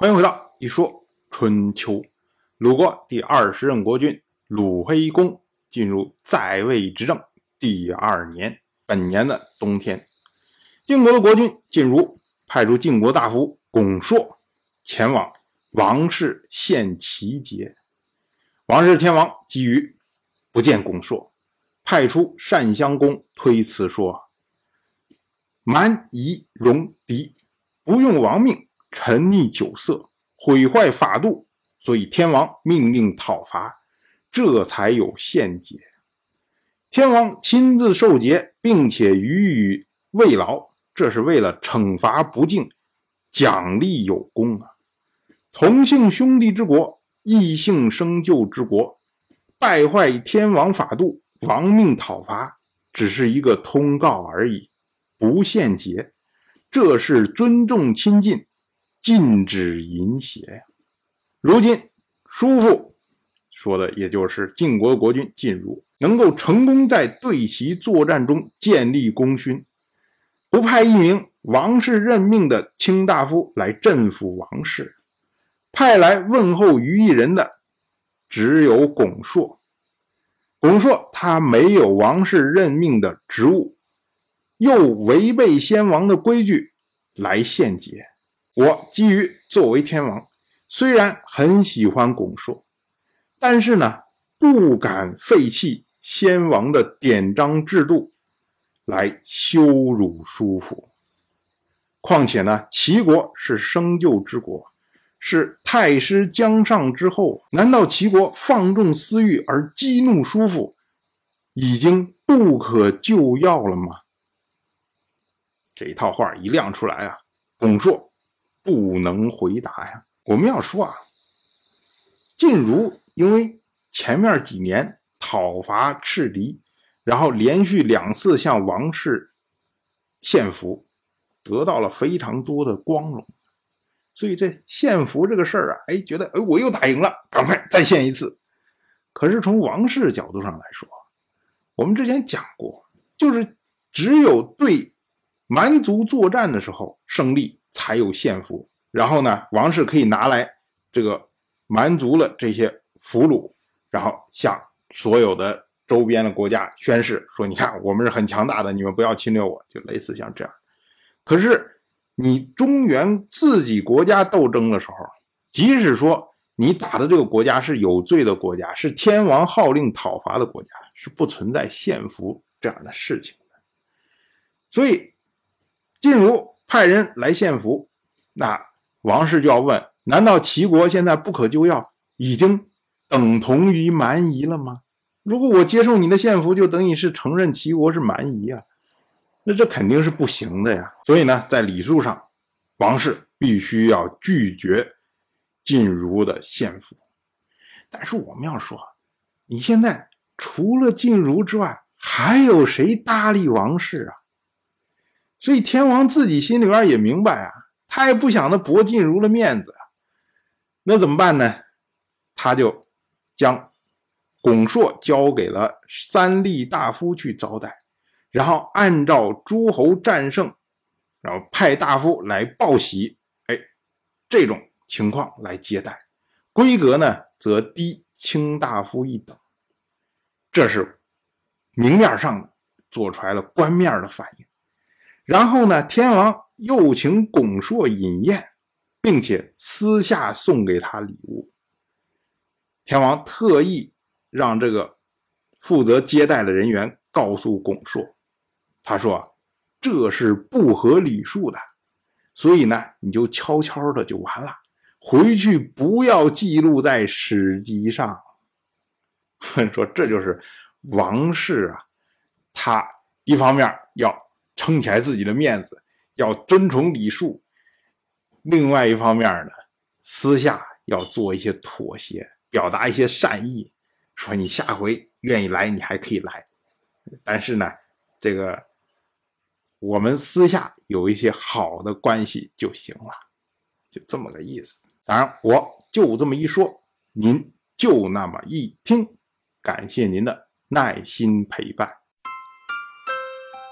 欢迎回到《一说春秋》。鲁国第二十任国君鲁黑公进入在位执政第二年，本年的冬天，晋国的国君晋如派出晋国大夫巩硕前往王室献齐节。王室天王基于不见巩硕，派出单襄公推辞说：“蛮夷戎狄，不用王命。”沉溺酒色，毁坏法度，所以天王命令讨伐，这才有献节。天王亲自受节，并且予以慰劳，这是为了惩罚不敬，奖励有功啊！同姓兄弟之国，异姓生就之国，败坏天王法度，亡命讨伐，只是一个通告而已，不献节，这是尊重亲近。禁止淫邪呀！如今叔父说的，也就是晋国国君晋如，能够成功在对齐作战中建立功勋，不派一名王室任命的卿大夫来镇抚王室，派来问候于一人的只有巩硕。巩硕他没有王室任命的职务，又违背先王的规矩来献节。我基于作为天王，虽然很喜欢巩硕，但是呢，不敢废弃先王的典章制度来羞辱叔父。况且呢，齐国是生就之国，是太师姜尚之后，难道齐国放纵私欲而激怒叔父，已经不可救药了吗？这一套话一亮出来啊，巩硕。不能回答呀！我们要说啊，晋如因为前面几年讨伐赤狄，然后连续两次向王室献俘，得到了非常多的光荣，所以这献俘这个事儿啊，哎，觉得哎我又打赢了，赶快再献一次。可是从王室角度上来说，我们之前讲过，就是只有对蛮族作战的时候胜利。才有献俘，然后呢，王室可以拿来这个蛮族了这些俘虏，然后向所有的周边的国家宣誓说：“你看，我们是很强大的，你们不要侵略我。”就类似像这样。可是你中原自己国家斗争的时候，即使说你打的这个国家是有罪的国家，是天王号令讨伐的国家，是不存在献俘这样的事情的。所以晋如。派人来献俘，那王氏就要问：难道齐国现在不可救药，已经等同于蛮夷了吗？如果我接受你的献俘，就等于是承认齐国是蛮夷啊？那这肯定是不行的呀。所以呢，在礼数上，王氏必须要拒绝晋如的献俘。但是我们要说，你现在除了晋如之外，还有谁搭理王氏啊？所以天王自己心里边也明白啊，他也不想那薄晋如的面子，那怎么办呢？他就将巩硕交给了三立大夫去招待，然后按照诸侯战胜，然后派大夫来报喜，哎，这种情况来接待，规格呢则低卿大夫一等，这是明面上的做出来了官面的反应。然后呢，天王又请巩硕饮宴，并且私下送给他礼物。天王特意让这个负责接待的人员告诉巩硕，他说：“这是不合礼数的，所以呢，你就悄悄的就完了，回去不要记录在史籍上。” 说这就是王室啊，他一方面要。撑起来自己的面子，要遵从礼数；另外一方面呢，私下要做一些妥协，表达一些善意，说你下回愿意来，你还可以来。但是呢，这个我们私下有一些好的关系就行了，就这么个意思。当然，我就这么一说，您就那么一听。感谢您的耐心陪伴。